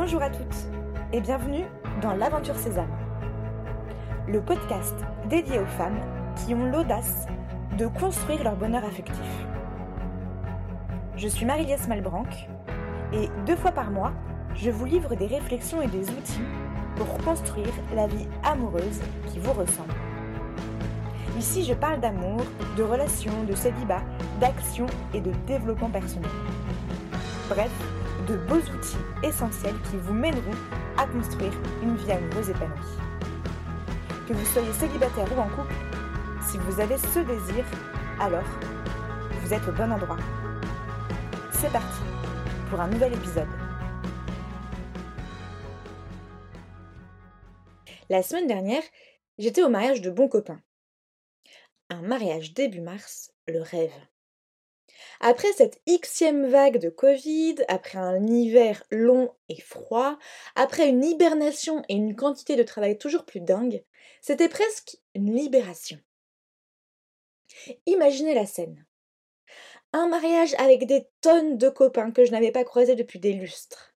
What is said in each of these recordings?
Bonjour à toutes et bienvenue dans l'Aventure Sésame, le podcast dédié aux femmes qui ont l'audace de construire leur bonheur affectif. Je suis Marie-Liesse Malbranc et deux fois par mois, je vous livre des réflexions et des outils pour construire la vie amoureuse qui vous ressemble. Ici, je parle d'amour, de relations, de célibat, d'action et de développement personnel. Bref, de beaux outils essentiels qui vous mèneront à construire une vie amoureuse épanouie. Que vous soyez célibataire ou en couple, si vous avez ce désir, alors vous êtes au bon endroit. C'est parti pour un nouvel épisode. La semaine dernière, j'étais au mariage de bons copains. Un mariage début mars, le rêve. Après cette xème vague de Covid, après un hiver long et froid, après une hibernation et une quantité de travail toujours plus dingue, c'était presque une libération. Imaginez la scène. Un mariage avec des tonnes de copains que je n'avais pas croisés depuis des lustres.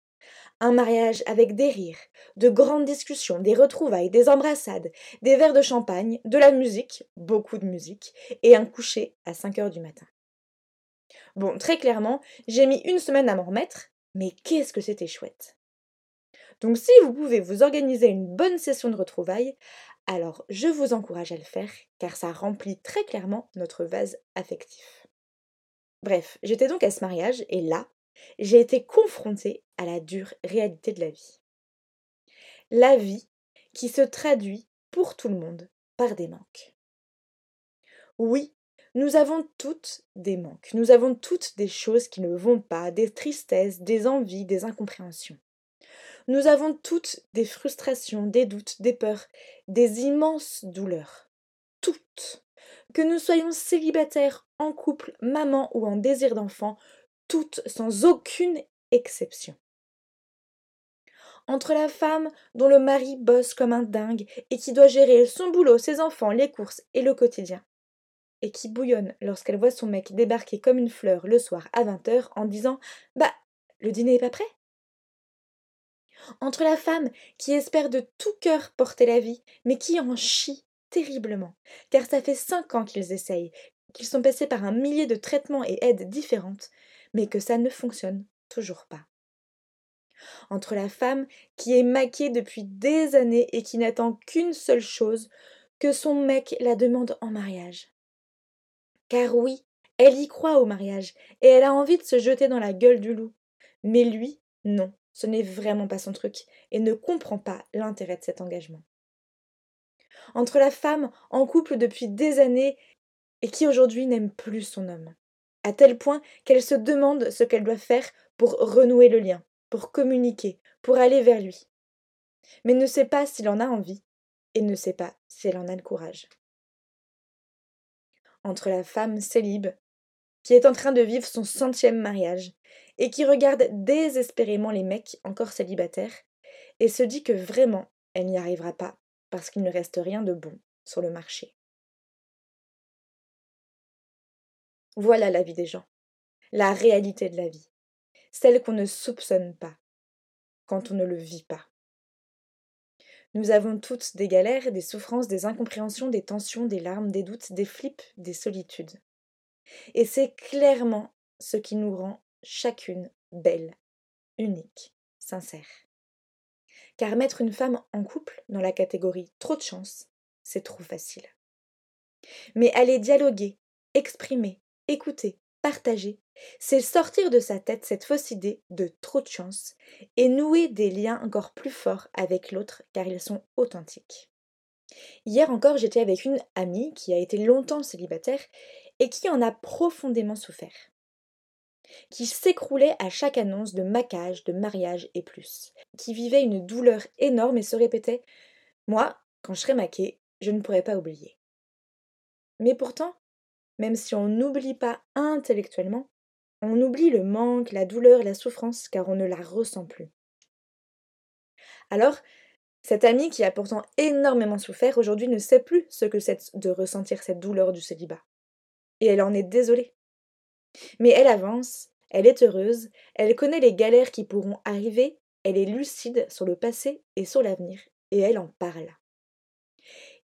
Un mariage avec des rires, de grandes discussions, des retrouvailles, des embrassades, des verres de champagne, de la musique, beaucoup de musique, et un coucher à 5 heures du matin. Bon, très clairement, j'ai mis une semaine à m'en remettre, mais qu'est-ce que c'était chouette. Donc si vous pouvez vous organiser une bonne session de retrouvailles, alors je vous encourage à le faire, car ça remplit très clairement notre vase affectif. Bref, j'étais donc à ce mariage, et là, j'ai été confrontée à la dure réalité de la vie. La vie qui se traduit pour tout le monde par des manques. Oui, nous avons toutes des manques, nous avons toutes des choses qui ne vont pas, des tristesses, des envies, des incompréhensions. Nous avons toutes des frustrations, des doutes, des peurs, des immenses douleurs. Toutes. Que nous soyons célibataires, en couple, maman ou en désir d'enfant, toutes sans aucune exception. Entre la femme dont le mari bosse comme un dingue et qui doit gérer son boulot, ses enfants, les courses et le quotidien, et qui bouillonne lorsqu'elle voit son mec débarquer comme une fleur le soir à 20h en disant Bah, le dîner est pas prêt? Entre la femme qui espère de tout cœur porter la vie, mais qui en chie terriblement, car ça fait cinq ans qu'ils essayent, qu'ils sont passés par un millier de traitements et aides différentes, mais que ça ne fonctionne toujours pas. Entre la femme qui est maquée depuis des années et qui n'attend qu'une seule chose, que son mec la demande en mariage. Car oui, elle y croit au mariage, et elle a envie de se jeter dans la gueule du loup. Mais lui, non, ce n'est vraiment pas son truc, et ne comprend pas l'intérêt de cet engagement. Entre la femme en couple depuis des années et qui aujourd'hui n'aime plus son homme à tel point qu'elle se demande ce qu'elle doit faire pour renouer le lien, pour communiquer, pour aller vers lui. Mais ne sait pas s'il en a envie et ne sait pas si elle en a le courage. Entre la femme célibe, qui est en train de vivre son centième mariage, et qui regarde désespérément les mecs encore célibataires, et se dit que vraiment elle n'y arrivera pas, parce qu'il ne reste rien de bon sur le marché. Voilà la vie des gens, la réalité de la vie, celle qu'on ne soupçonne pas, quand on ne le vit pas. Nous avons toutes des galères, des souffrances, des incompréhensions, des tensions, des larmes, des doutes, des flips, des solitudes. Et c'est clairement ce qui nous rend chacune belle, unique, sincère. Car mettre une femme en couple dans la catégorie trop de chance, c'est trop facile. Mais aller dialoguer, exprimer, écouter, partager, c'est sortir de sa tête cette fausse idée de trop de chance et nouer des liens encore plus forts avec l'autre car ils sont authentiques. Hier encore, j'étais avec une amie qui a été longtemps célibataire et qui en a profondément souffert. Qui s'écroulait à chaque annonce de maquage, de mariage et plus. Qui vivait une douleur énorme et se répétait Moi, quand je serai maquée, je ne pourrai pas oublier. Mais pourtant, même si on n'oublie pas intellectuellement, on oublie le manque, la douleur, la souffrance, car on ne la ressent plus. Alors, cette amie qui a pourtant énormément souffert aujourd'hui ne sait plus ce que c'est de ressentir cette douleur du célibat. Et elle en est désolée. Mais elle avance, elle est heureuse, elle connaît les galères qui pourront arriver, elle est lucide sur le passé et sur l'avenir, et elle en parle.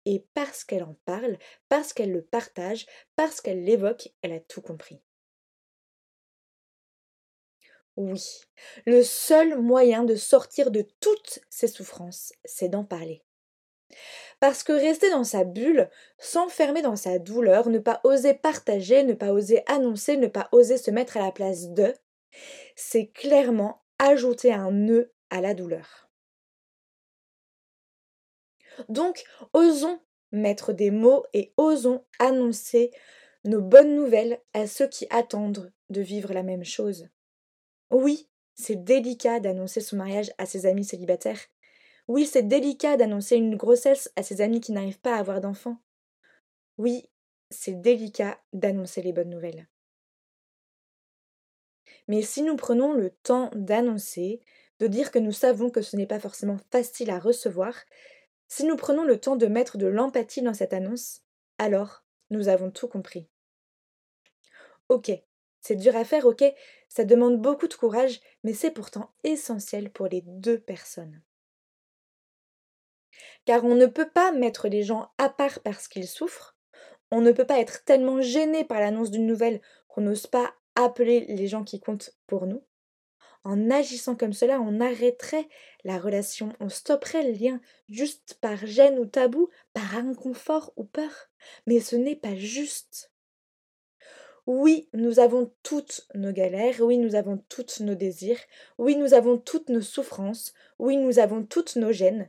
Et parce qu'elle en parle, parce qu'elle le partage, parce qu'elle l'évoque, elle a tout compris. Oui, le seul moyen de sortir de toutes ces souffrances, c'est d'en parler. Parce que rester dans sa bulle, s'enfermer dans sa douleur, ne pas oser partager, ne pas oser annoncer, ne pas oser se mettre à la place d'eux, c'est clairement ajouter un nœud à la douleur. Donc, osons mettre des mots et osons annoncer nos bonnes nouvelles à ceux qui attendent de vivre la même chose. Oui, c'est délicat d'annoncer son mariage à ses amis célibataires. Oui, c'est délicat d'annoncer une grossesse à ses amis qui n'arrivent pas à avoir d'enfants. Oui, c'est délicat d'annoncer les bonnes nouvelles. Mais si nous prenons le temps d'annoncer, de dire que nous savons que ce n'est pas forcément facile à recevoir, si nous prenons le temps de mettre de l'empathie dans cette annonce, alors nous avons tout compris. Ok, c'est dur à faire, ok, ça demande beaucoup de courage, mais c'est pourtant essentiel pour les deux personnes. Car on ne peut pas mettre les gens à part parce qu'ils souffrent, on ne peut pas être tellement gêné par l'annonce d'une nouvelle qu'on n'ose pas appeler les gens qui comptent pour nous. En agissant comme cela, on arrêterait la relation, on stopperait le lien juste par gêne ou tabou, par inconfort ou peur. Mais ce n'est pas juste. Oui, nous avons toutes nos galères, oui, nous avons tous nos désirs, oui, nous avons toutes nos souffrances, oui, nous avons toutes nos gênes.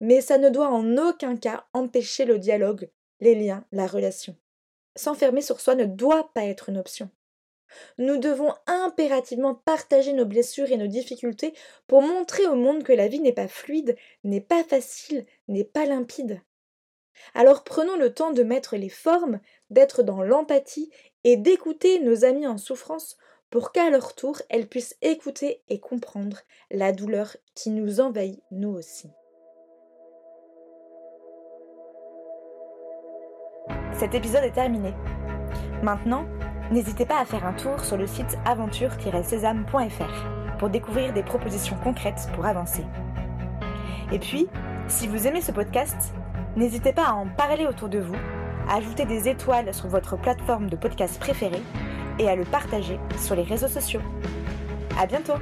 Mais ça ne doit en aucun cas empêcher le dialogue, les liens, la relation. S'enfermer sur soi ne doit pas être une option. Nous devons impérativement partager nos blessures et nos difficultés pour montrer au monde que la vie n'est pas fluide, n'est pas facile, n'est pas limpide. Alors prenons le temps de mettre les formes, d'être dans l'empathie et d'écouter nos amis en souffrance pour qu'à leur tour elles puissent écouter et comprendre la douleur qui nous envahit nous aussi. Cet épisode est terminé. Maintenant, n'hésitez pas à faire un tour sur le site aventure-sésame.fr pour découvrir des propositions concrètes pour avancer. Et puis, si vous aimez ce podcast, N'hésitez pas à en parler autour de vous, à ajouter des étoiles sur votre plateforme de podcast préférée et à le partager sur les réseaux sociaux. À bientôt!